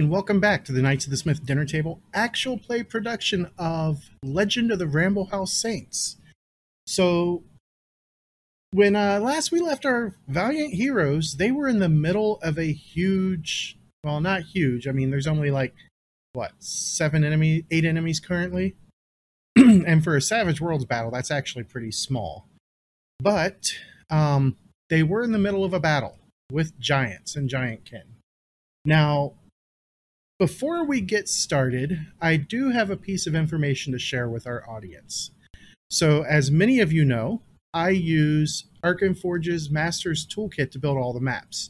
And welcome back to the Knights of the Smith Dinner Table actual play production of Legend of the Ramble House Saints. So, when uh, last we left our valiant heroes, they were in the middle of a huge, well, not huge. I mean, there's only like what seven enemy, eight enemies currently, and for a Savage Worlds battle, that's actually pretty small. But um, they were in the middle of a battle with giants and giant kin. Now, before we get started, I do have a piece of information to share with our audience. So, as many of you know, I use Forge's Master's Toolkit to build all the maps.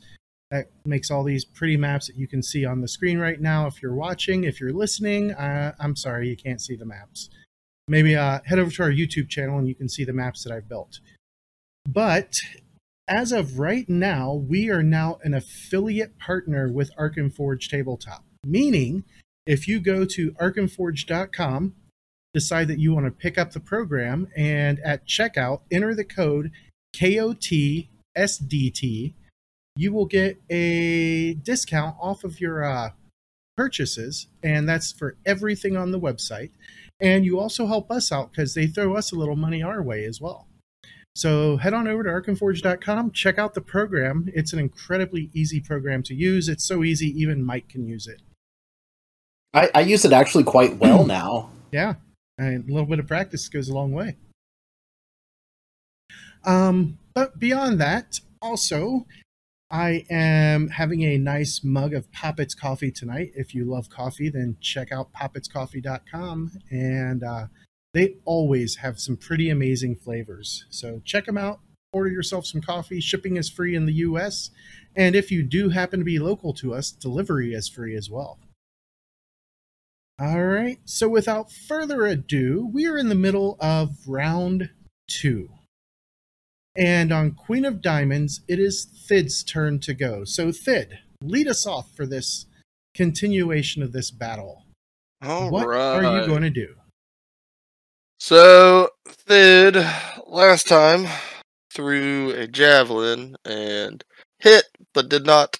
That makes all these pretty maps that you can see on the screen right now. If you're watching, if you're listening, uh, I'm sorry you can't see the maps. Maybe uh, head over to our YouTube channel and you can see the maps that I've built. But as of right now, we are now an affiliate partner with Forge Tabletop. Meaning, if you go to arkhamforge.com, decide that you want to pick up the program, and at checkout, enter the code KOTSDT, you will get a discount off of your uh, purchases, and that's for everything on the website. And you also help us out because they throw us a little money our way as well. So head on over to arkhamforge.com, check out the program. It's an incredibly easy program to use. It's so easy, even Mike can use it. I, I use it actually quite well now. Yeah, and a little bit of practice goes a long way. Um, but beyond that, also, I am having a nice mug of Poppets coffee tonight. If you love coffee, then check out poppetscoffee.com and uh, they always have some pretty amazing flavors. So check them out. Order yourself some coffee. Shipping is free in the US. And if you do happen to be local to us, delivery is free as well. All right. So without further ado, we are in the middle of round two. And on Queen of Diamonds, it is Thid's turn to go. So, Thid, lead us off for this continuation of this battle. All what right. are you going to do? So, Thid last time threw a javelin and hit, but did not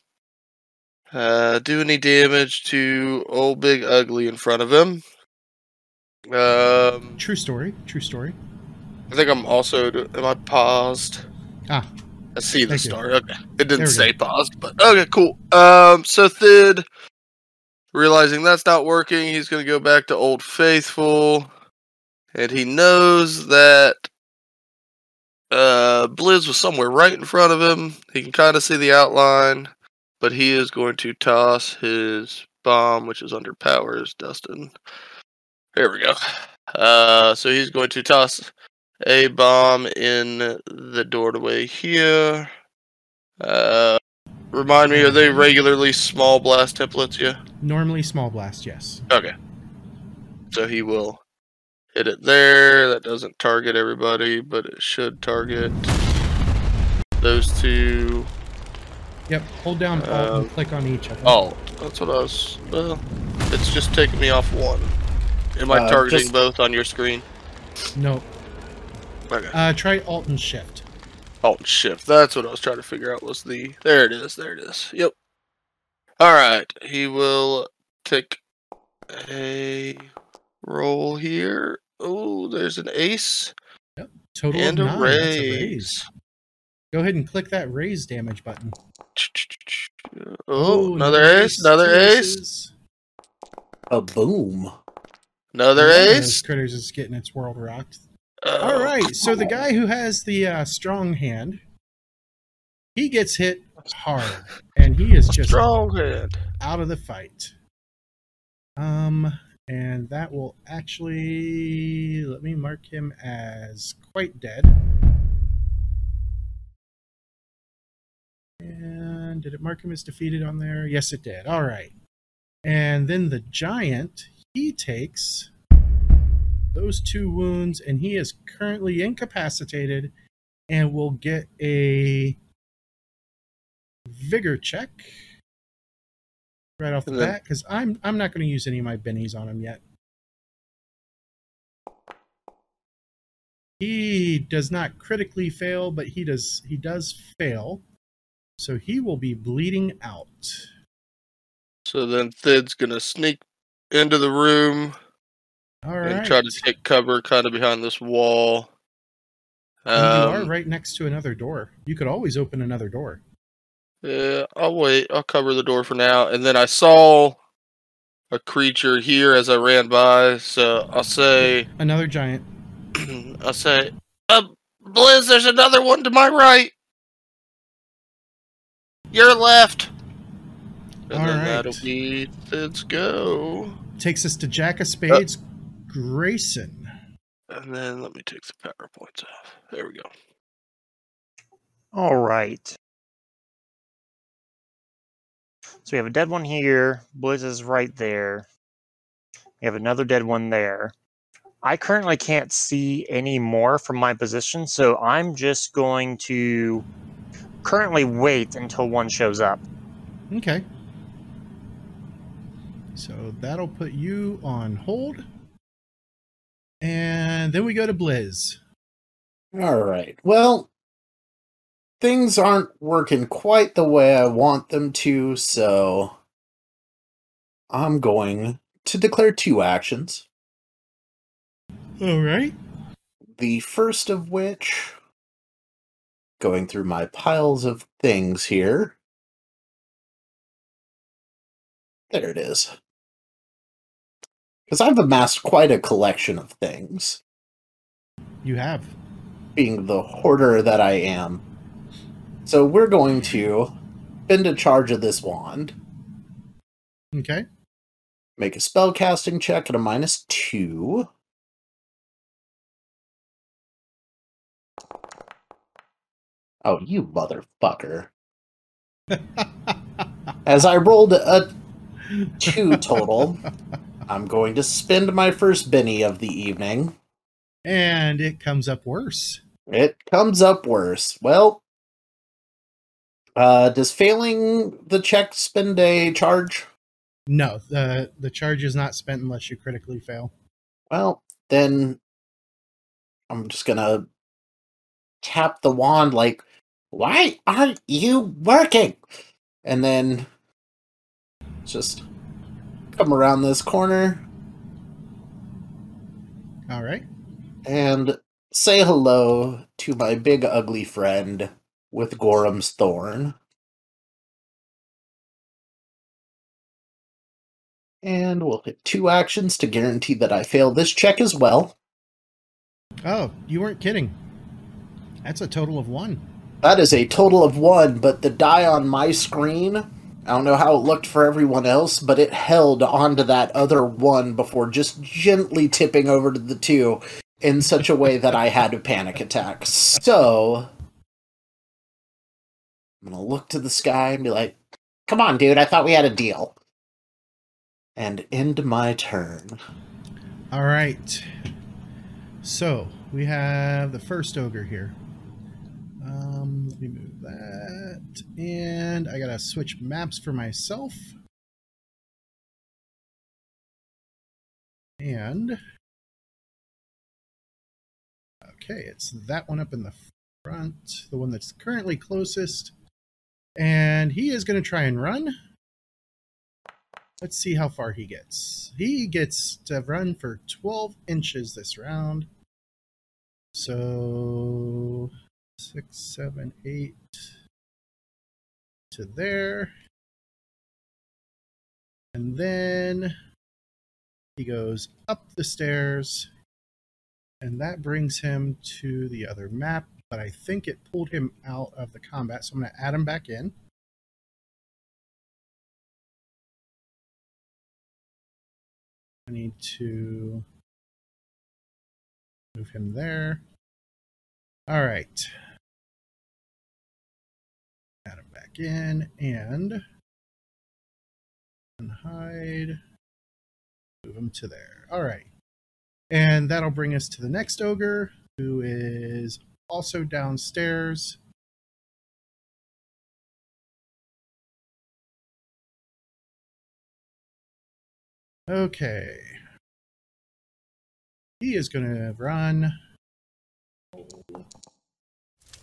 uh, do any damage to old Big Ugly in front of him. Um, True story. True story. I think I'm also. Am I paused? Ah, I see the Thank you. Okay. It didn't say paused, but okay, cool. Um, so Thid, realizing that's not working, he's going to go back to Old Faithful, and he knows that uh, Blizz was somewhere right in front of him. He can kind of see the outline, but he is going to toss his bomb, which is under powers. Dustin, there we go. Uh, so he's going to toss a bomb in the doorway here. Uh, remind me, are they regularly small blast templates? Yeah. normally small blast, yes. Okay. So he will hit it there. That doesn't target everybody, but it should target those two. Yep. Hold down Alt Um, and click on each of them. Oh, that's what I was. Well, it's just taking me off one. Am I Uh, targeting just- both on your screen? No. Okay. Uh, try Alt and Shift. Alt and shift. That's what I was trying to figure out was the there it is, there it is. Yep. Alright. He will take a roll here. Oh, there's an ace Yep. Total and of a nine. That's a raise. Raise. Go ahead and click that raise damage button. Oh, Ooh, another ace, another ace. A boom. another One of those ace. critters is getting its world rocked. Oh, All right, so the guy who has the uh, strong hand, he gets hit hard, and he is just strong hand. out of the fight. Um, and that will actually let me mark him as quite dead. And did it mark him as defeated on there? Yes, it did. All right. And then the giant, he takes those two wounds, and he is currently incapacitated and will get a vigor check right off the then- bat because I'm I'm not going to use any of my bennies on him yet. He does not critically fail, but he does he does fail, so he will be bleeding out. So then Thid's gonna sneak into the room All and right. try to take cover kind of behind this wall. And you are Um, right next to another door. You could always open another door. Yeah, I'll wait. I'll cover the door for now. And then I saw a creature here as I ran by, so I'll say, Another giant. I'll say, uh, Blizz, there's another one to my right. Your left. And All then right. that'll be let's go. Takes us to Jack Uh, of Spades, Grayson. And then let me take the power points off. There we go. All right. So we have a dead one here. Blizz is right there. We have another dead one there. I currently can't see any more from my position, so I'm just going to currently wait until one shows up. Okay. So that'll put you on hold. And then we go to Blizz. All right. Well, things aren't working quite the way I want them to, so I'm going to declare two actions. All right. The first of which, going through my piles of things here. There it is. Because I've amassed quite a collection of things, You have. being the hoarder that I am. So we're going to bend a charge of this wand, Okay. make a spell casting check at a minus two. Oh, you motherfucker. As I rolled a two total, I'm going to spend my first Benny of the evening. and it comes up worse. It comes up worse. Well, uh, does failing the check spend a charge? No, the the charge is not spent unless you critically fail. Well, then I'm just gonna tap the wand like, why aren't you working? And then just come around this corner All right. and say hello to my big ugly friend with Gorham's Thorn. And we'll hit two actions to guarantee that I fail this check as well. Oh, you weren't kidding. That's a total of one. That is a total of one, but the die on my screen, I don't know how it looked for everyone else, but it held onto that other one before just gently tipping over to the two in such a way that I had a panic attack. So, I'm gonna look to the sky and be like, come on, dude, I thought we had a deal. And end my turn. All right. So we have the first ogre here. Um, let me move that, and I gotta switch maps for myself. And okay, it's that one up in the front, the one that's currently closest, and he is going to try and run. Let's see how far he gets. He gets to run for 12 inches this round. So, six, seven, eight to there. And then he goes up the stairs. And that brings him to the other map. But I think it pulled him out of the combat. So I'm going to add him back in. I need to move him there. All right. Add him back in and hide. Move him to there. All right. And that'll bring us to the next ogre, who is also downstairs. Okay. He is going to run.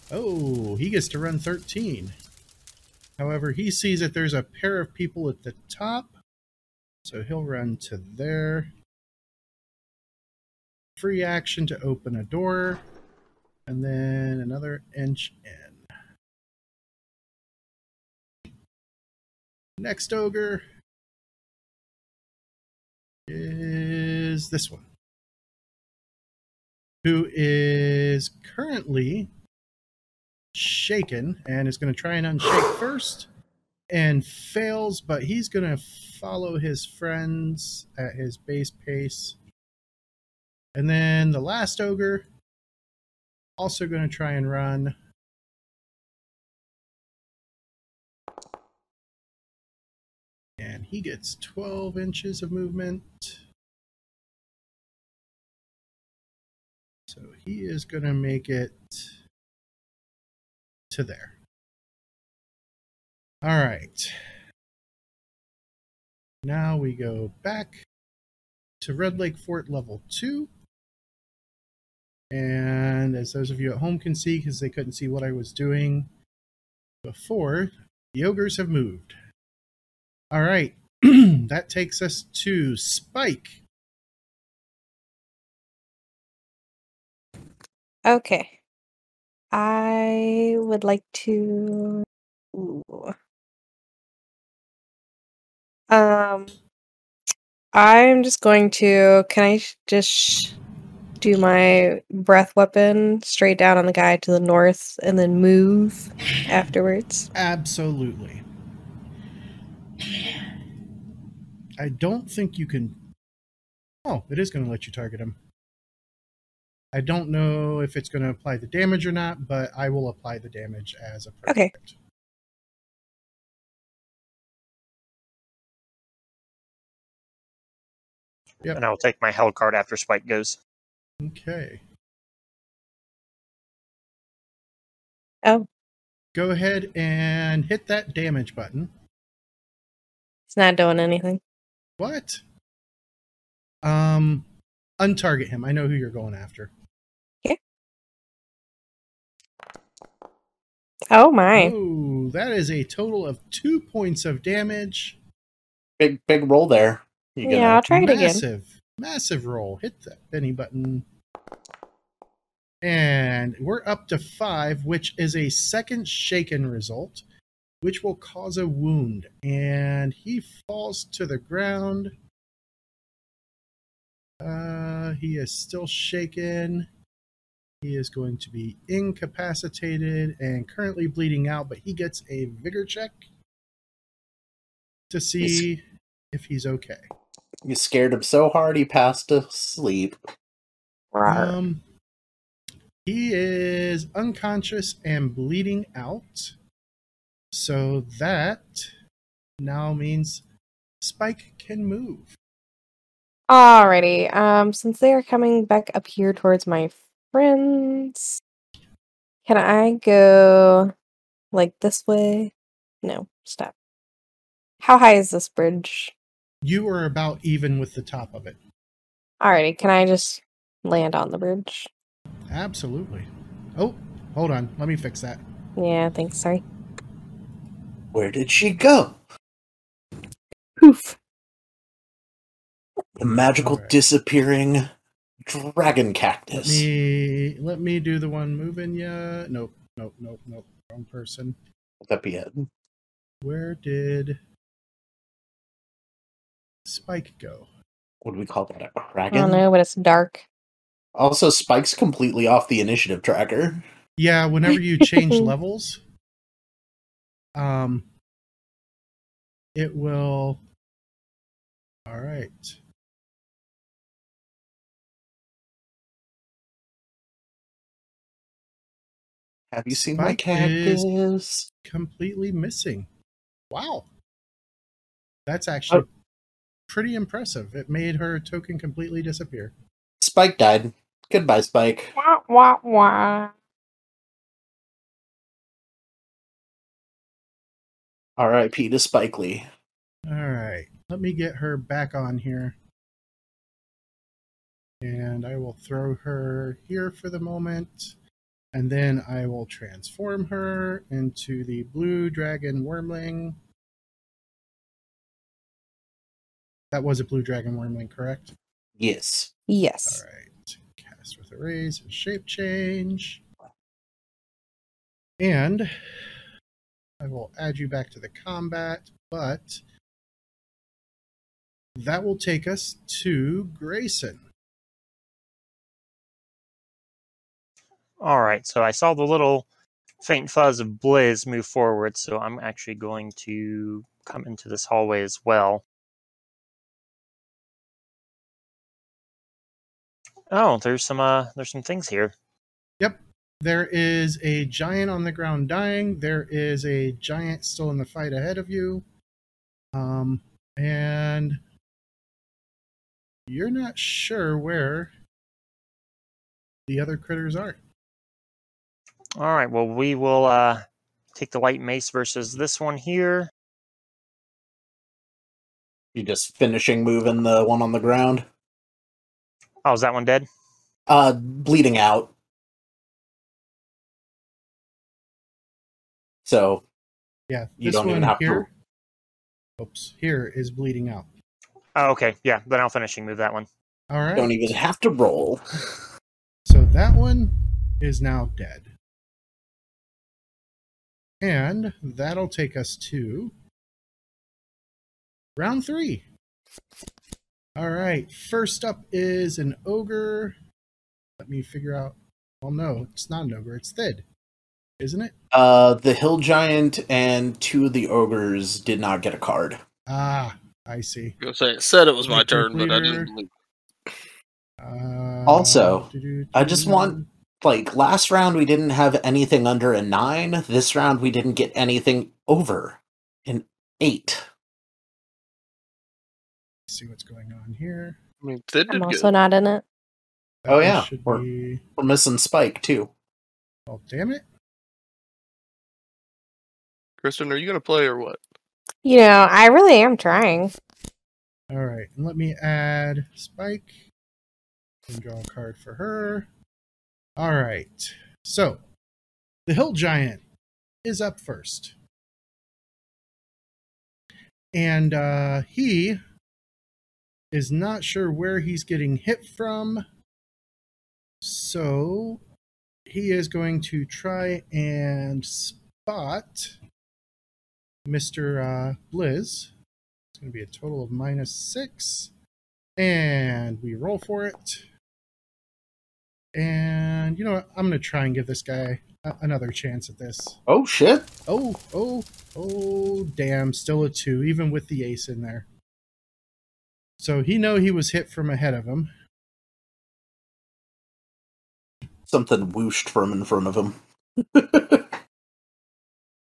Oh, he gets to run 13. However, he sees that there's a pair of people at the top. So he'll run to there. Free action to open a door. And then another inch in. Next ogre is this one, who is currently shaken and is going to try and unshake first and fails, but he's going to follow his friends at his base pace. And then the last ogre, also going to try and run. And he gets 12 inches of movement. So he is going to make it to there. All right. Now we go back to Red Lake Fort level 2. And as those of you at home can see, because they couldn't see what I was doing before, the ogres have moved. All right. that takes us to Spike. Okay. I would like to. Um, I'm just going to. Can I just do my breath weapon straight down on the guy to the north and then move afterwards? Absolutely. I don't think you can. Oh, it is going to let you target him. I don't know if it's going to apply the damage or not, but I will apply the damage as a appropriate. Okay. Yep. And I'll take my hell card after Spike goes. Okay. Oh, Go ahead and hit that damage button. it's not doing anything. What? Um, untarget him. I know who you're going after. Oh my. Oh, that is a total of two points of damage. Big big roll there. You Yeah, I'll try it again. massive, massive roll. Hit that Benny button. And we're up to five, which is a second shaken result, which will cause a wound. And he falls to the ground. Uh, he is still shaken. He is going to be incapacitated and currently bleeding out, but he gets a vigor check to see if he's okay. You scared him so hard he passed asleep. Rawr. Um, he is unconscious and bleeding out. So that now means Spike can move. Alrighty. Um, since they are coming back up here towards my friends, can I go like this way? No, stop. How high is this bridge? You are about even with the top of it. Alrighty, can I just land on the bridge? Absolutely. Oh, hold on. Let me fix that. Yeah, thanks. Sorry. Where did she go? Poof. The magical Alright. disappearing dragon cactus. Let cactus. me let me do the one moving ya. Nope, nope, nope, nope. Wrong person. Would that be it? Where did Spike go? What do we call that? A I don't dragon? know, but it's dark. Also, Spike's completely off the initiative tracker. Yeah, whenever you change levels, um, it will. All right. Have you seen my Spike is- cactus? completely missing. Wow. That's oh. actually pretty impressive. It made her token completely disappear. Spike died. Goodbye, Spike. Wah, wah, wah. R.I.P. to Spike Lee. All right. Let me get her back on here. And I will throw her here for the moment. And then I will transform her into the blue dragon wormling. That was a blue dragon wormling, correct? Yes. Yes. All right. Cast with a raise and shape change. And I will add you back to the combat, but that will take us to Grayson. All right, so I saw the little faint fuzz of Blizz move forward, so I'm actually going to come into this hallway as well. Oh, there's some uh there's some things here. Yep. There is a giant on the ground dying. There is a giant still in the fight ahead of you. Um, and you're not sure where the other critters are. All right, well we will uh take the light mace versus this one here. You just finishing moving the one on the ground. Oh, is that one dead? Uh, bleeding out. So Yeah, You this don't even one have to- here. Oops, here is bleeding out. Oh, okay, yeah, then I'll finishing move that one. All right. don't even have to roll. So that one is now dead. And that'll take us to round three. All right. First up is an ogre. Let me figure out. Well, no, it's not an ogre. It's Thid, isn't it? Uh, the hill giant and two of the ogres did not get a card. Ah, I see. I was gonna say it said it was my Like turn, but I didn't. Uh, Also. I just want- Like last round, we didn't have anything under a nine. This round, we didn't get anything over an eight. see what's going on here. I mean, they did I'm good. also not in it. Oh, that Oh, one yeah, we're- be. We're missing Spike too. Oh, damn it! Kristen, are you gonna play or what? You know, I really am trying. All right, and let me add Spike and draw a card for her. All right, so the Hill Giant is up first, and uh, he is not sure where he's getting hit from, so he is going to try and spot Mister uh, Blizz. It's going to be a total of minus six. And we roll for it. And you know what? I'm going to try and give this guy a- another chance at this. Oh shit! Oh, oh, oh, damn. Still a two, even with the ace in there. So he know he was hit from ahead of him. Something whooshed from in front of him.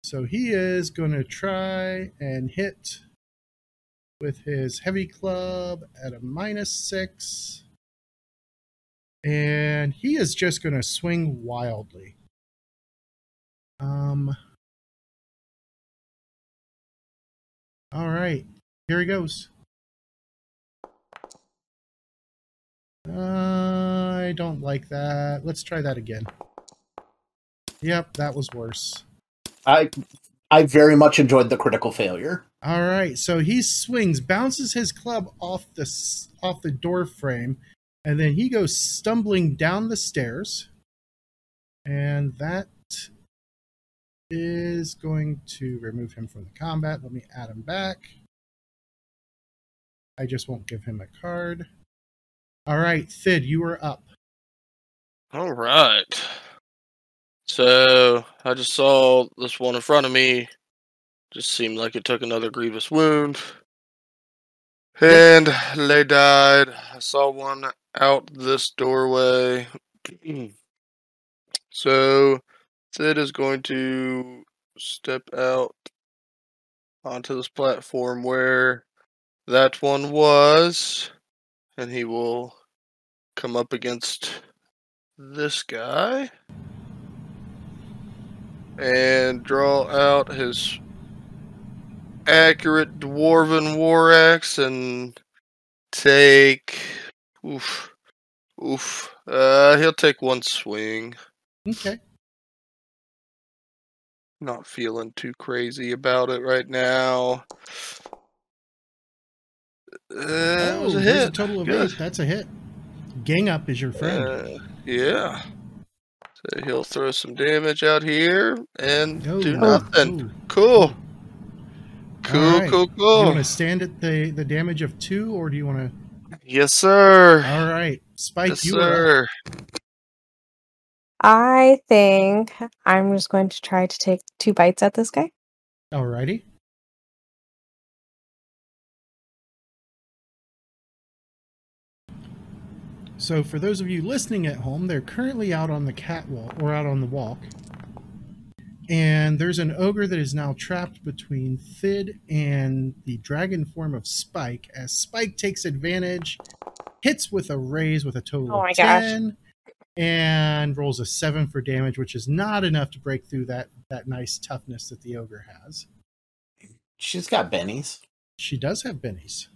So he is going to try and hit with his heavy club at a minus six. And he is just going to swing wildly. Um. All right, here he goes. Uh, I don't like that. Let's try that again. Yep, that was worse. I I very much enjoyed the critical failure. All right, so he swings, bounces his club off the off the door frame, and then he goes stumbling down the stairs, and that is going to remove him from the combat. Let me add him back. I just won't give him a card. All right, Thid, you are up. All right. So I just saw this one in front of me. Just seemed like it took another grievous wound. And they died. I saw one out this doorway. so Thid is going to step out onto this platform where that one was. And he will come up against this guy and draw out his accurate dwarven war axe and take oof oof uh he'll take one swing Okay. not feeling too crazy about it right now Uh, it was Oh, a hit. a total of Good. eight. That's a hit. Gang up is your friend. Uh, yeah. So he'll throw some damage out here and Oh, do oh, nothing. oh. Cool. Cool, Alright. cool, Do you cool. want to stand at the, the damage of two, or do you want to? Yes, sir. All right, Spike, yes, you are sir. I think I'm just going to try to take two bites at this guy. Alrighty. So, for those of you listening at home, they're currently out on the catwalk or out on the walk. And there's an ogre that is now trapped between Thid and the dragon form of Spike. As Spike takes advantage, hits with a raise with a total Oh of my gosh. 10, and rolls a 7 for damage, which is not enough to break through that, that nice toughness that the ogre has. She's got bennies. She does have bennies.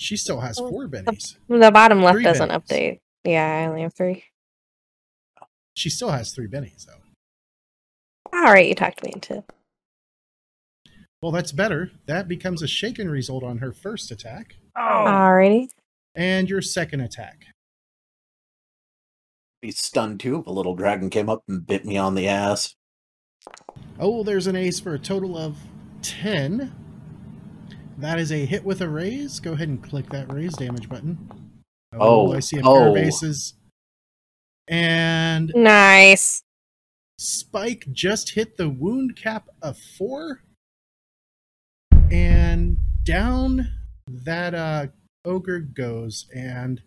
She still has four bennies. The bottom left Three doesn't bennies. update. Yeah, I only have three. She still has three bennies, though. All right, you talked me into. Well, that's better. That becomes a shaken result on her first attack Oh, Alrighty. and your second attack. Be stunned too. A little dragon came up and bit me on the ass. Oh, there's an ace for a total of 10. That is a hit with a raise. Go ahead and click that raise damage button. Oh, I oh, see a pair of oh. aces. And Nice. Spike just hit the wound cap of four. And down that uh, ogre goes. And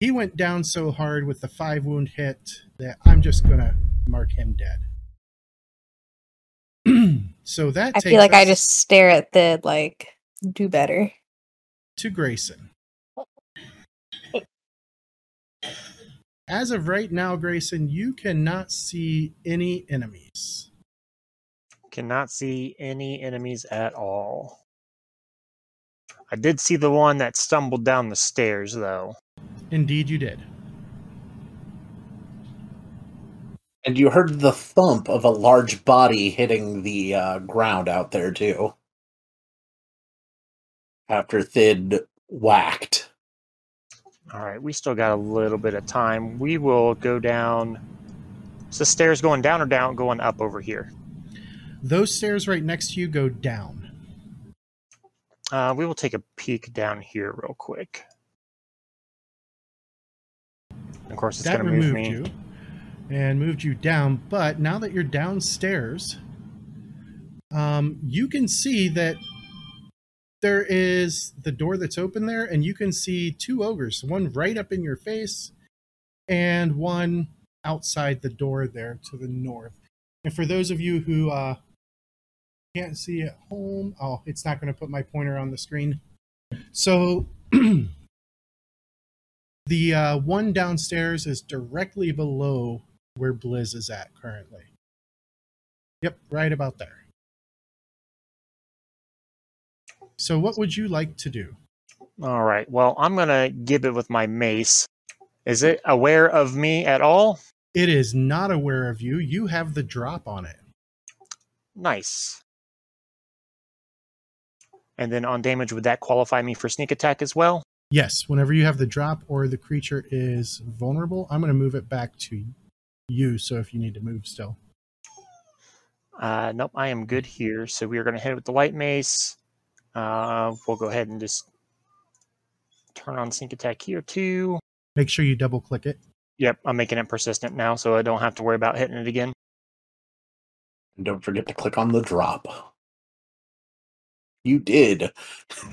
he went down so hard with the five wound hit that I'm just going to mark him dead. so that I feel like I just stare at the like do better. to Grayson. As of right now, Grayson, you cannot see any enemies. cannot see any enemies at all. I did see the one that stumbled down the stairs, though. Indeed, you did. And you heard the thump of a large body hitting the uh, ground out there too. After Thid whacked. All right, we still got a little bit of time. We will go down. Is the stairs going down or down going up over here? Those stairs right next to you go down. Uh, we will take a peek down here real quick. Of course, it's going to move me. you and moved you down. But now that you're downstairs, um, you can see that there is the door that's open there, and you can see two ogres, one right up in your face, and one outside the door there to the north. And for those of you who uh, can't see at home, oh, it's not going to put my pointer on the screen. So the uh, one downstairs is directly below where Blizz is at currently. Yep, right about there. So, what would you like to do? All right. Well, I'm going to give it with my mace. Is it aware of me at all? It is not aware of you. You have the drop on it. Nice. And then on damage, would that qualify me for sneak attack as well? Yes, whenever you have the drop or the creature is vulnerable, I'm going to move it back to you. So, if you need to move still. Uh, nope, I am good here. So we are going to hit it with the light mace. Uh, we'll go ahead and just turn on sneak attack here too. Make sure you double click it. Yep, I'm making it persistent now, so I don't have to worry about hitting it again. And don't forget to click on the drop. You did.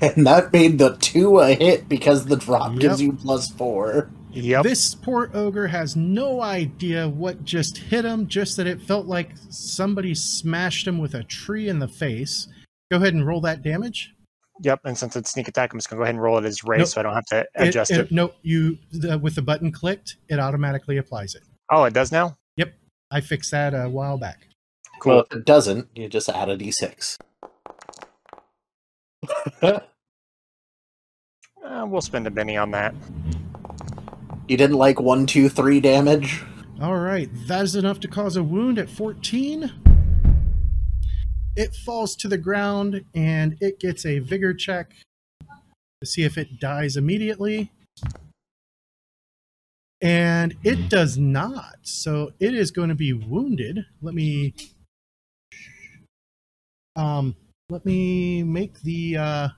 And that made the two a hit because the drop gives you plus four. Yep. This poor ogre has no idea what just hit him, just that it felt like somebody smashed him with a tree in the face. Go ahead and roll that damage. Yep. And since it's sneak attack, I'm just going to go ahead and roll it as raise Nope. so I don't have to adjust it. No, you the, with the button clicked, it automatically applies it. Oh, it does now? Yep, I fixed that a while back. Cool. Well, if it doesn't, you just add a d6. Uh, we'll spend a Benny on that. you didn't like one, two, three damage? All right, that is enough to cause a wound at 14. It falls to the ground and it gets a vigor check. to see if it dies immediately. And it does not. So it is going to be wounded. Let me um let me make the uh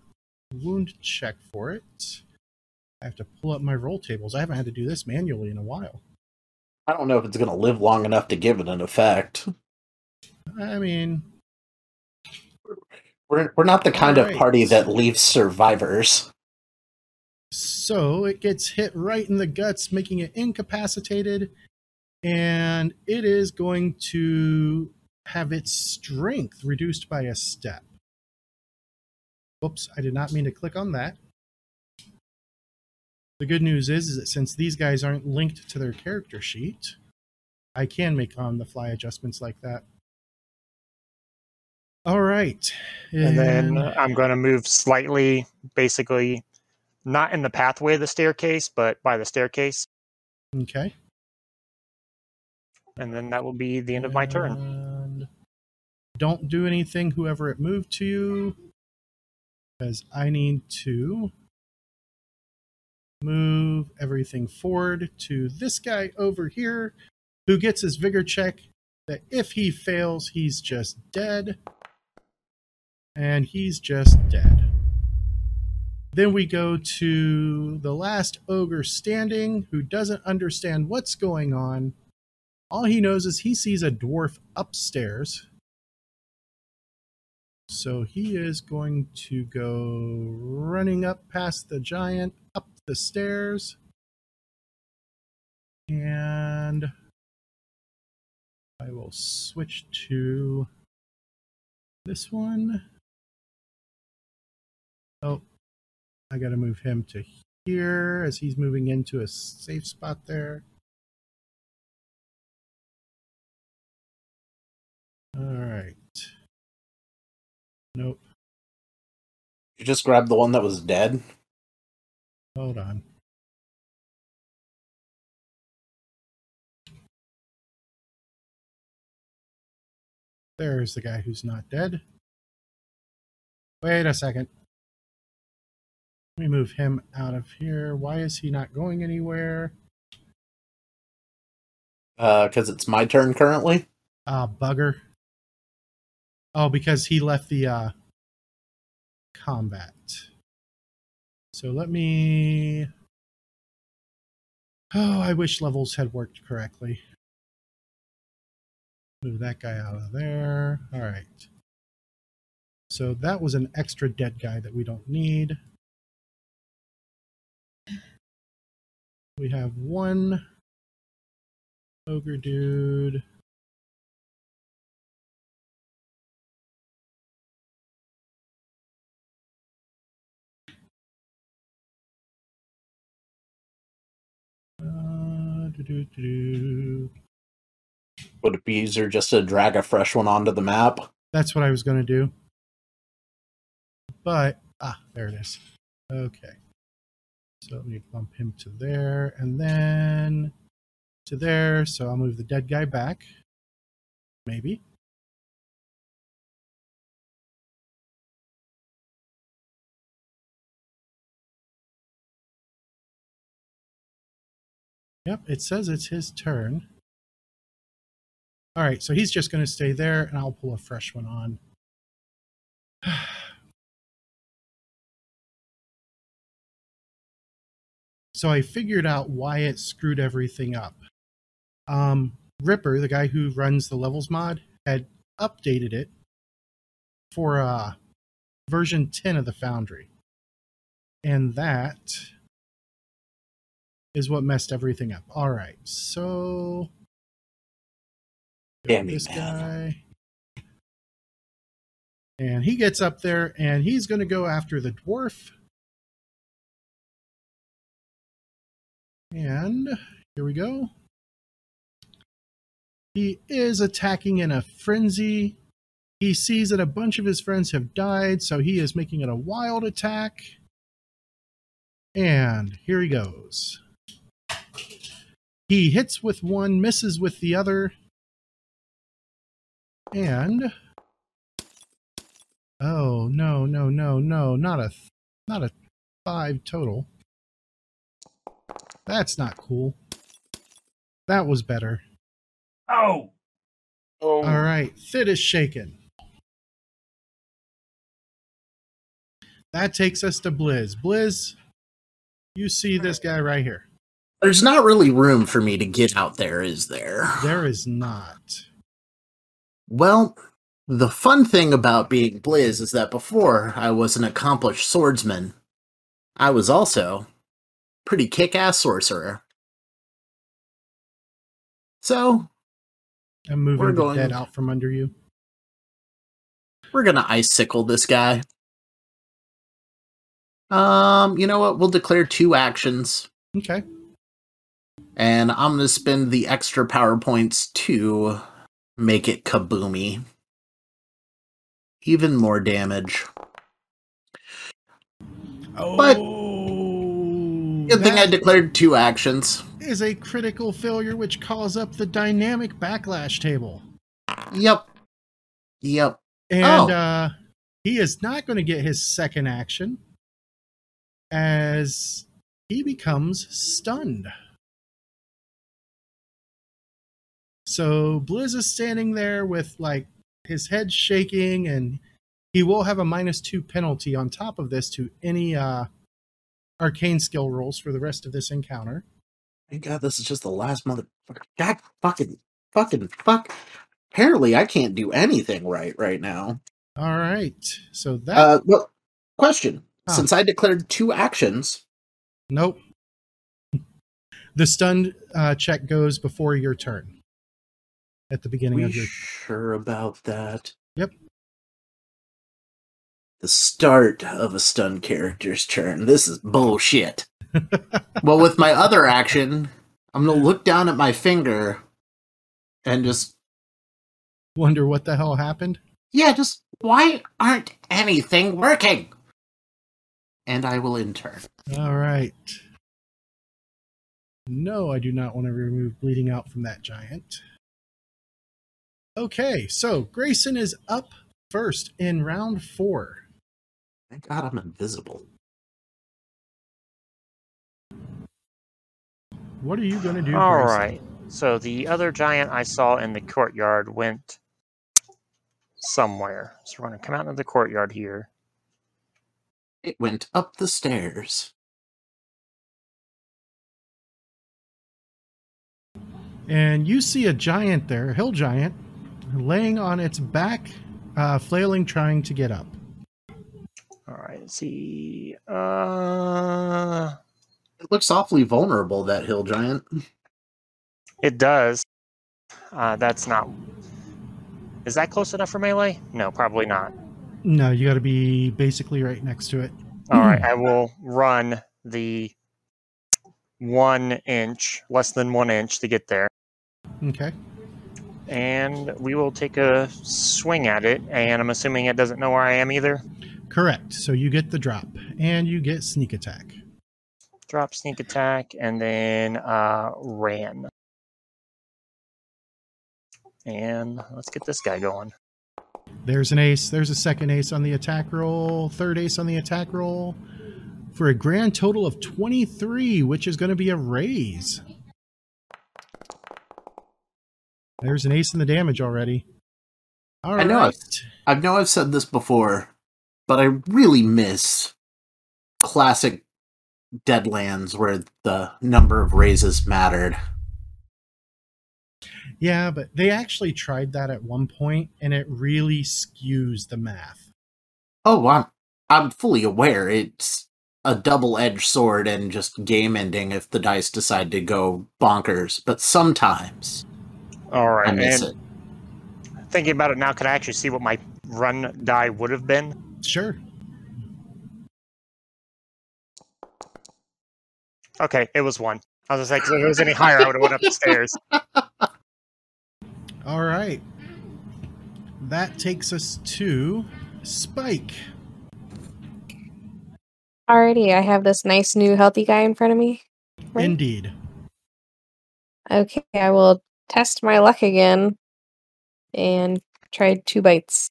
wound check for it. I have to pull up my roll tables. I haven't had to do this manually in a while. I don't know if it's going to live long enough to give it an effect. I mean, We're we're not the kind of party that leaves survivors. So it gets hit right in the guts, making it incapacitated, and it is going to have its strength reduced by a step. Whoops, I did not mean to click on that. The good news is, is that since these guys aren't linked to their character sheet, I can make on the fly adjustments like that. All right. And then I'm going to move slightly, basically, not in the pathway of the staircase, but by the staircase. Okay. And then that will be the end of my turn. And don't do anything, whoever it moved to, because I need to move everything forward to this guy over here, who gets his vigor check. That if he fails, he's just dead. And he's just dead. Then we go to the last ogre standing, who doesn't understand what's going on. All he knows is he sees a dwarf upstairs. So he is going to go running up past the giant, up the stairs. And I will switch to this one. Oh, I got to move him to here as he's moving into a safe spot there. All right. Nope. You just grabbed the one that was dead. Hold on. There's the guy who's not dead. Wait a second. Let me move him out of here. Why is he not going anywhere? Uh, because it's my turn currently. Ah, bugger. Oh, because he left the uh, combat. So let me. Oh, I wish levels had worked correctly. Move that guy out of there. All right. So that was an extra dead guy that we don't need. We have one ogre dude. Uh. Would it be easier just to drag a fresh one onto the map? That's what I was going to do. But, ah, there it is. Okay. So let me bump him to there and then to there. So I'll move the dead guy back. Maybe. Yep, it says it's his turn. All right, so he's just going to stay there, and I'll pull a fresh one on. So I figured out why it screwed everything up. Um, Ripper, the guy who runs the levels mod, had updated it for uh, version 10 of the Foundry. And that is what messed everything up. All right, so Damn this guy. And he gets up there and he's going to go after the dwarf. And here we go. He is attacking in a frenzy. He sees that a bunch of his friends have died, so he is making it a wild attack. And here he goes. He hits with one, misses with the other, and oh no no no no not a not a five total. That's not cool. That was better. Oh, Oh, All right, Thid is shaken. That takes us to Blizz. Blizz, you see this guy right here. There's not really room for me to get out there, is there? There is not. Well, the fun thing about being Blizz is that before I was an accomplished swordsman, I was also pretty kick-ass sorcerer. So I'm moving We're the going- dead out from under you. we're gonna icicle this guy. Um, you know what? We'll declare two actions, Okay. and I'm gonna spend the extra power points to make it kaboomy. Even more damage. Oh, But- Good thing I declared two actions. is a critical failure, which calls up the dynamic backlash table. Yep. Yep. And Oh. uh, he is not going to get his second action as he becomes stunned. So Blizz is standing there with like his head shaking, and he will have a minus two penalty on top of this to any uh, arcane skill rolls for the rest of this encounter. Thank God this is just the last motherfucker. God fucking fucking fuck. Apparently I can't do anything right right now. All right. So that Uh well question. Huh. Since I declared two actions, Nope. The stunned uh, check goes before your turn. At the beginning of your sure about that? Yep. The start of a stunned character's turn. This is bullshit. well, with my other action, I'm gonna look down at my finger and just wonder what the hell happened. yeah, just why aren't anything working? And I will in turn. All right. No, I do not want to remove bleeding out from that giant. Okay, so Grayson is up first in round four. Thank God I'm invisible. What are you going to do? All Grayson? right. So the other giant I saw in the courtyard went somewhere. So we're going to come out into the courtyard here. It went up the stairs. And you see a giant there, a hill giant, laying on its back, uh, flailing, trying to get up. All right. Let's see. Uh, It looks awfully vulnerable, that hill giant. it does. Uh, that's not. Is that close enough for melee? No, probably not. No, you got to be basically right next to it. All right. I will run the one inch, less than one inch to get there. Okay. and we will take a swing at it. And I'm assuming it doesn't know where I am either. Correct. So you get the drop, and you get sneak attack. Drop, sneak attack, and then uh, ran. And let's get this guy going. There's an ace. There's a second ace on the attack roll. Third ace on the attack roll. For a grand total of 23, which is going to be a raise. There's an ace in the damage already. All I know right. I know I've said this before, but I really miss classic Deadlands where the number of raises mattered. Yeah, but they actually tried that at one point, and it really skews the math. Oh, I'm I'm fully aware it's a double-edged sword and just game ending if the dice decide to go bonkers, but sometimes All right. I miss and it. thinking about it now, could I actually see what my run die would have been? Sure. Okay, it was one. I was just like, if it was any higher, I would have went up the stairs. All right. That takes us to Spike. Alrighty, I have this nice new healthy guy in front of me. Right. Indeed. Okay, I will test my luck again and try two bites.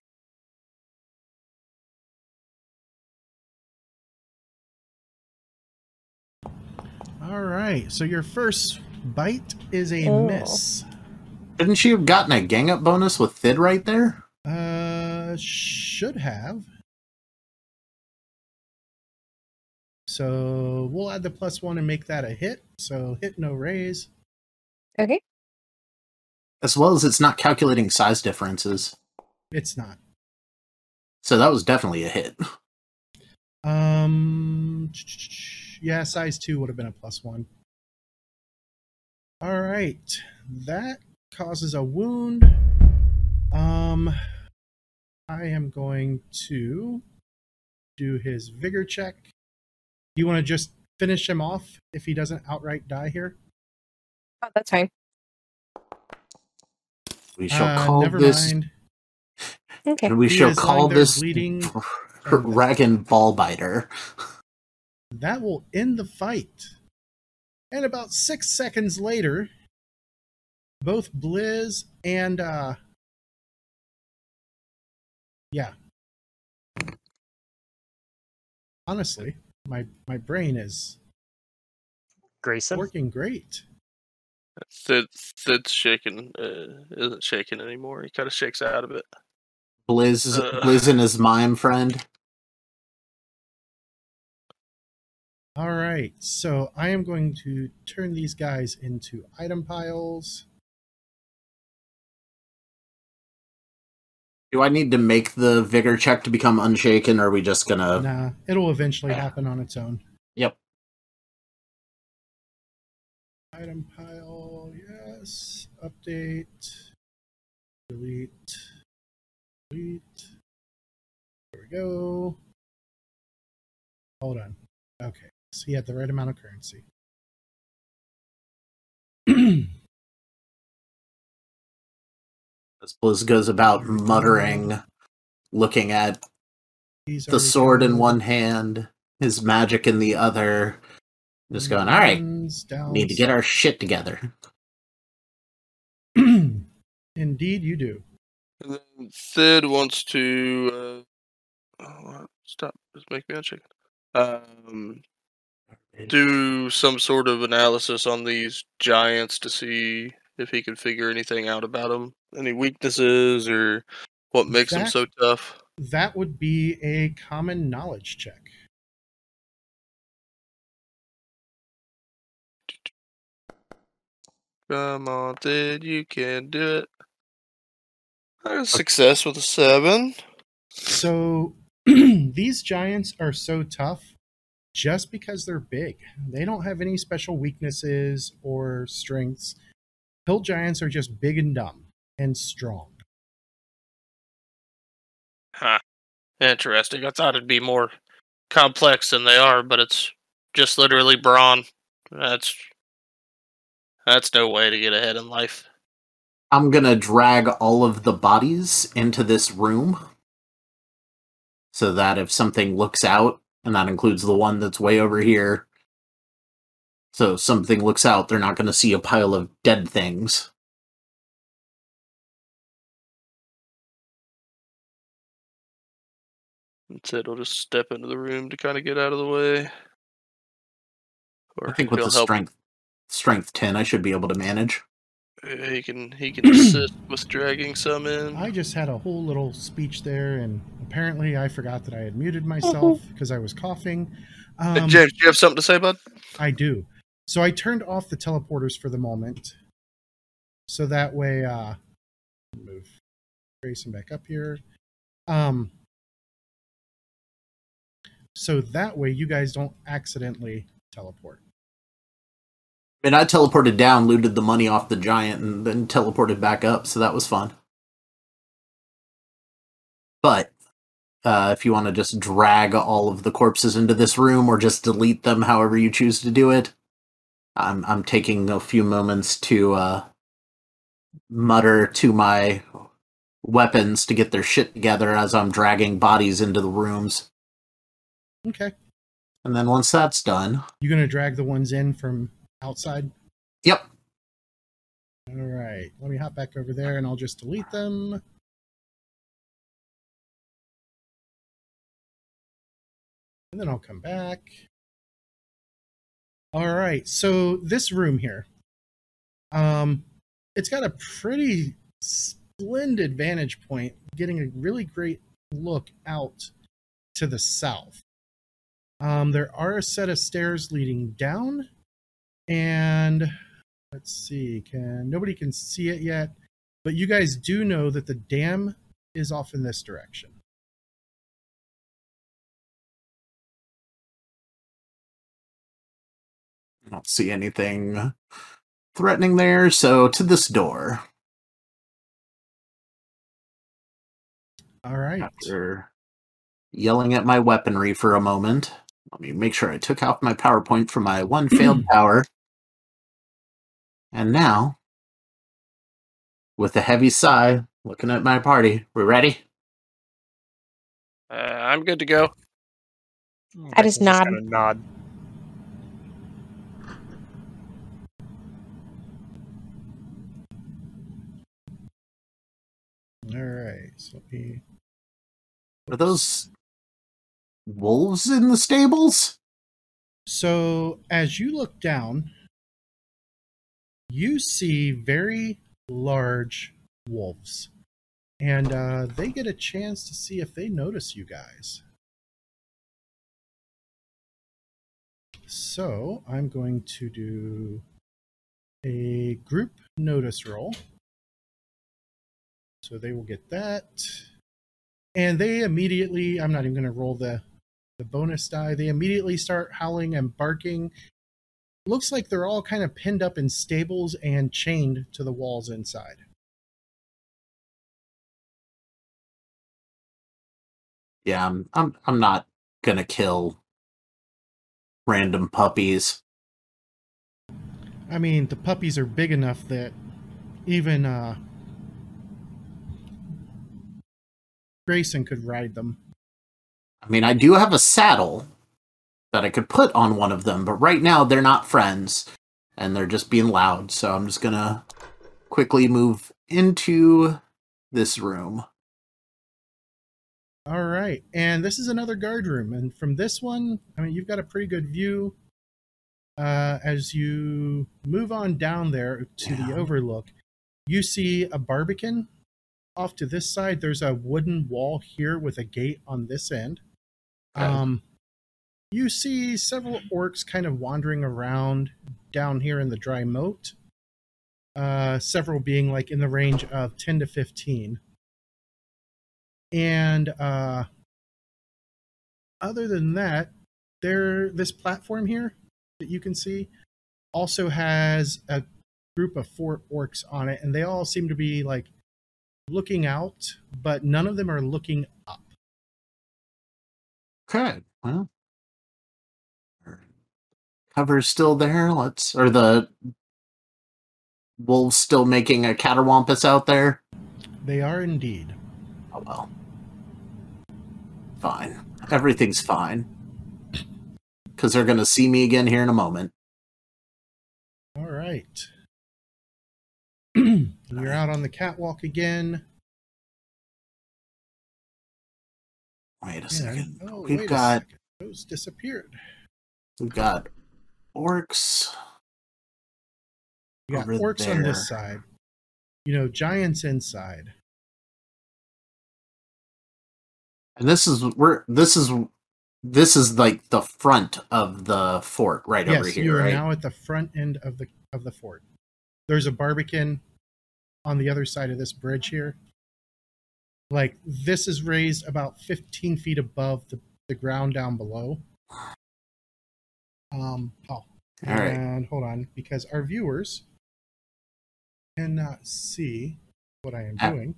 All right. So your first bite is a Oh. miss. Didn't you have gotten a gang up bonus with Thid right there? Uh, should have. So we'll add the plus one and make that a hit. So hit no raise. Okay. As well as it's not calculating size differences. It's not. So that was definitely a hit. Um, yeah, size two would have been a plus one. All right, that causes a wound. Um, I am going to do his vigor check. You want to just finish him off if he doesn't outright die here? Oh, that's fine. We shall Uh, call never this mind. Okay. and we He shall call lying there this bleeding. Dragon Ball Biter. That will end the fight. And about six seconds later, both Blizz and uh yeah. Honestly, my my brain is Grayson. working great. Thid, Thid's shaking, uh, isn't shaking anymore. He kind of shakes out of it. Blizz, Uh. Blizz and his mime friend. All right, so I am going to turn these guys into item piles. Do I need to make the vigor check to become unshaken, or are we just gonna? Nah, it'll eventually happen on its own. Yep. Item pile, yes. Update. Delete. Delete. There we go. Hold on. Okay. So he had the right amount of currency. As Blizz goes about muttering, looking at He's the sword in one hand, his magic in the other. Just going, all right, need to get our shit together. Indeed, you do. And then Thid wants to uh, oh, stop. Just make me unchicken. Um, do some sort of analysis on these giants to see if he can figure anything out about them. Any weaknesses or what makes them so tough. That would be a common knowledge check. Come on, dude, you can do it. I got success with a seven. So these giants are so tough just because they're big. They don't have any special weaknesses or strengths. Hill giants are just big and dumb and strong. Huh. Interesting. I thought it'd be more complex than they are, but it's just literally brawn. That's that's no way to get ahead in life. I'm gonna drag all of the bodies into this room so that if something looks out, and that includes the one that's way over here, so if something looks out, they're not gonna see a pile of dead things. Instead, will just step into the room to kind of get out of the way. Or I think with the help- strength strength ten, I should be able to manage. Uh, he can he can assist with dragging some in. I just had a whole little speech there, and apparently I forgot that I had muted myself because I was coughing. Hey, Um, James, do you have something to say, bud? I do. So I turned off the teleporters for the moment. So that way uh move Grayson back up here. Um so that way you guys don't accidentally teleport. Mean, I teleported down, looted the money off the giant, and then teleported back up, so that was fun. But uh, if you want to just drag all of the corpses into this room, or just delete them, however you choose to do it, I'm I'm taking a few moments to uh, mutter to my weapons to get their shit together as I'm dragging bodies into the rooms. Okay. And then once that's done, you're gonna drag the ones in from outside? yep, All right. Let me hop back over there and I'll just delete them. And then I'll come back. All right. So this room here, um, it's got a pretty splendid vantage point, getting a really great look out to the south. Um, there are a set of stairs leading down, and let's see, can nobody can see it yet, but you guys do know that the dam is off in this direction. I don't see anything threatening there, so to this door. All right. After yelling at my weaponry for a moment, let me make sure I took out my power point from my one failed power. And now, with a heavy sigh, looking at my party, we're ready? Uh, I'm good to go. I just nod. kinda nod. All right. So let me Are those wolves in the stables? So as you look down, you see very large wolves. And uh, they get a chance to see if they notice you guys. So I'm going to do a group notice roll. So they will get that. And they immediately, I'm not even going to roll the the bonus die. They immediately start howling and barking. Looks like they're all kind of pinned up in stables and chained to the walls inside. Yeah, I'm I'm I'm not gonna kill random puppies. I mean, the puppies are big enough that even uh, Grayson could ride them. I mean, I do have a saddle that I could put on one of them, but right now they're not friends and they're just being loud. So I'm just gonna quickly move into this room. All right, and this is another guard room, and from this one, I mean, you've got a pretty good view. Uh, as you move on down there to the overlook, you see a barbican. Off to this side, there's a wooden wall here with a gate on this end. Um, you see several orcs kind of wandering around down here in the dry moat. Uh, several being like in the range of 10 to 15 and uh, other than that, there this platform here that you can see also has a group of four orcs on it, and they all seem to be like looking out, but none of them are looking up. Okay, well, cover's still there. Let's or the wolves still making a catawampus out there. They are indeed. Oh well, fine. Everything's fine because they're gonna see me again here in a moment. All right. You're out on the catwalk again. Wait a second. oh, We've got second. Those disappeared. we've got orcs. You got over orcs on this there. side. You know, giants inside. And this is we're this is this is like the front of the fort right over yes, here, you are right? now at the front end of the of the fort. There's a barbican on the other side of this bridge here. Like this is raised about 15 feet above the, the ground down below. Um, oh, All right. and hold on, because our viewers cannot see what I am Ah. doing.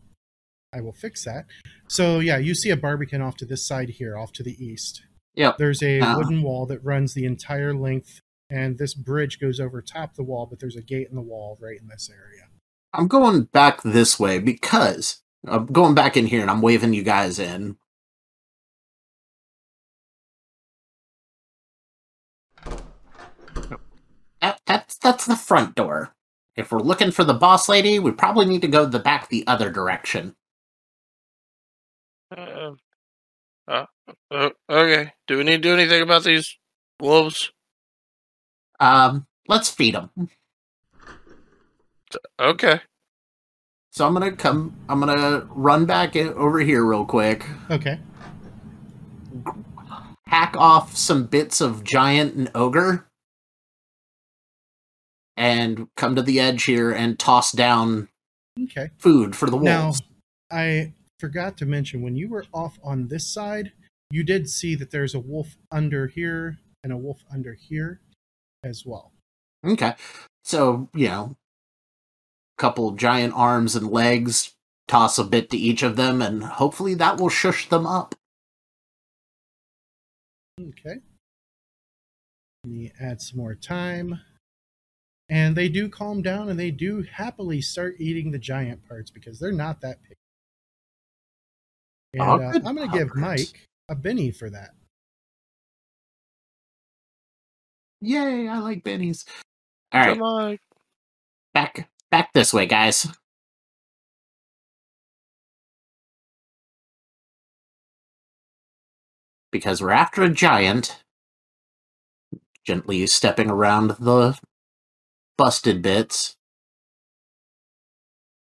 I will fix that. So yeah, you see a barbican off to this side here, off to the east. Yep. There's a Ah. wooden wall that runs the entire length, and this bridge goes over top the wall, but there's a gate in the wall right in this area. I'm going back this way because I'm going back in here and I'm waving you guys in. That, that's that's the front door. If we're looking for the boss lady, we probably need to go the back the other direction. Uh, uh, uh, okay. Do we need to do anything about these wolves? Um, let's feed them. Okay. So I'm gonna come. I'm gonna run back in, over here real quick. Okay. Hack off some bits of giant and ogre, and come to the edge here and toss down Okay. food for the Now, wolves. I forgot to mention when you were off on this side, you did see that there's a wolf under here and a wolf under here as well. Okay. So, you know, couple giant arms and legs, toss a bit to each of them, and hopefully that will shush them up. Okay. Let me add some more time. And they do calm down and they do happily start eating the giant parts because they're not that picky. And Oh, uh, I'm going to give. Mike a Benny for that. Yay, I like bennies. All right, Come on. back back this way, guys. Because we're after a giant. Gently stepping around the busted bits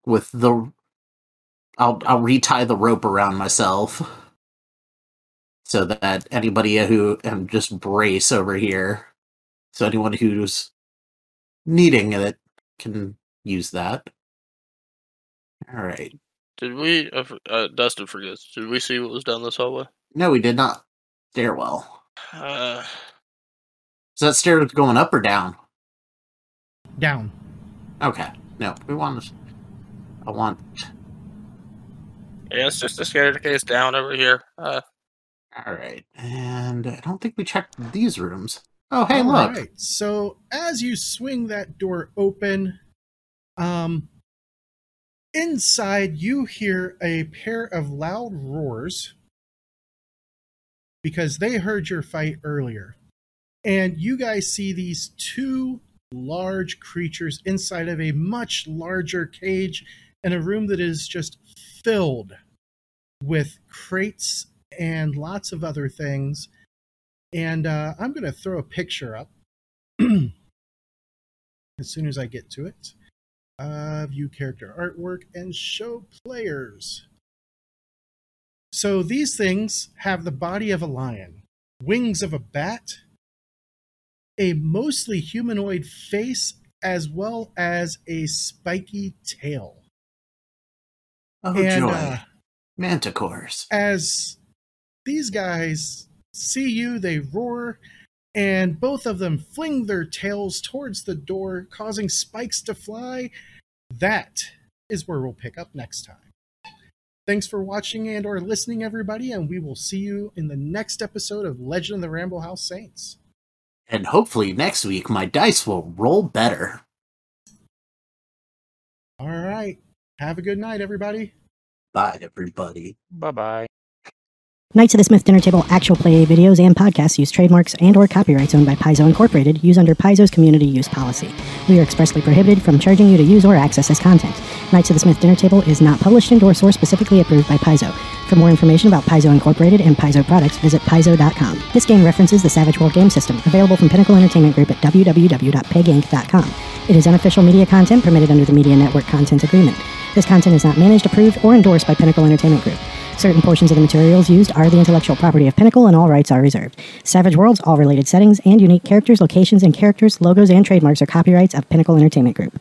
with the I'll I'll retie the rope around myself so that anybody who and just brace over here so anyone who's needing it can use that. All right. Did we? Uh, f- uh, Dustin forgets. Did we see what was down this hallway? No, we did not. Stairwell. Uh, Is that stair going up or down? Down. Okay. No, we want. To. I want. yeah, it's just a staircase down over here. Uh, All right, and I don't think we checked these rooms. Oh, hey, All look. right. So as you swing that door open, um, inside you hear a pair of loud roars because they heard your fight earlier, and you guys see these two large creatures inside of a much larger cage in a room that is just filled with crates and lots of other things and uh, I'm going to throw a picture up as soon as I get to it. Uh, view character artwork and show players. So these things have the body of a lion, wings of a bat, a mostly humanoid face, as well as a spiky tail. Oh, and joy. uh, Manticores. as these guys see you, they roar, and both of them fling their tails towards the door, causing spikes to fly. That is where we'll pick up next time. Thanks for watching and or listening, everybody, and we will see you in the next episode of Legend of the Ramble House Saints. And hopefully next week my dice will roll better. All right. Have a good night, everybody. Bye, everybody. Bye bye. Knights of the Smith Dinner Table actual play videos and podcasts use trademarks and or copyrights owned by Paizo Incorporated use under Paizo's community use policy. We are expressly prohibited from charging you to use or access this content. Knights of the Smith Dinner Table is not published, endorsed, or specifically approved by Paizo. For more information about Paizo Incorporated and Paizo products, visit paizo.com. This game references the Savage World game system, available from Pinnacle Entertainment Group at www.peginc.com. It is unofficial media content permitted under the Media Network Content Agreement. This content is not managed, approved, or endorsed by Pinnacle Entertainment Group. Certain portions of the materials used are the intellectual property of Pinnacle and all rights are reserved. Savage Worlds, all related settings, and unique characters, locations, and characters, logos, and trademarks are copyrights of Pinnacle Entertainment Group.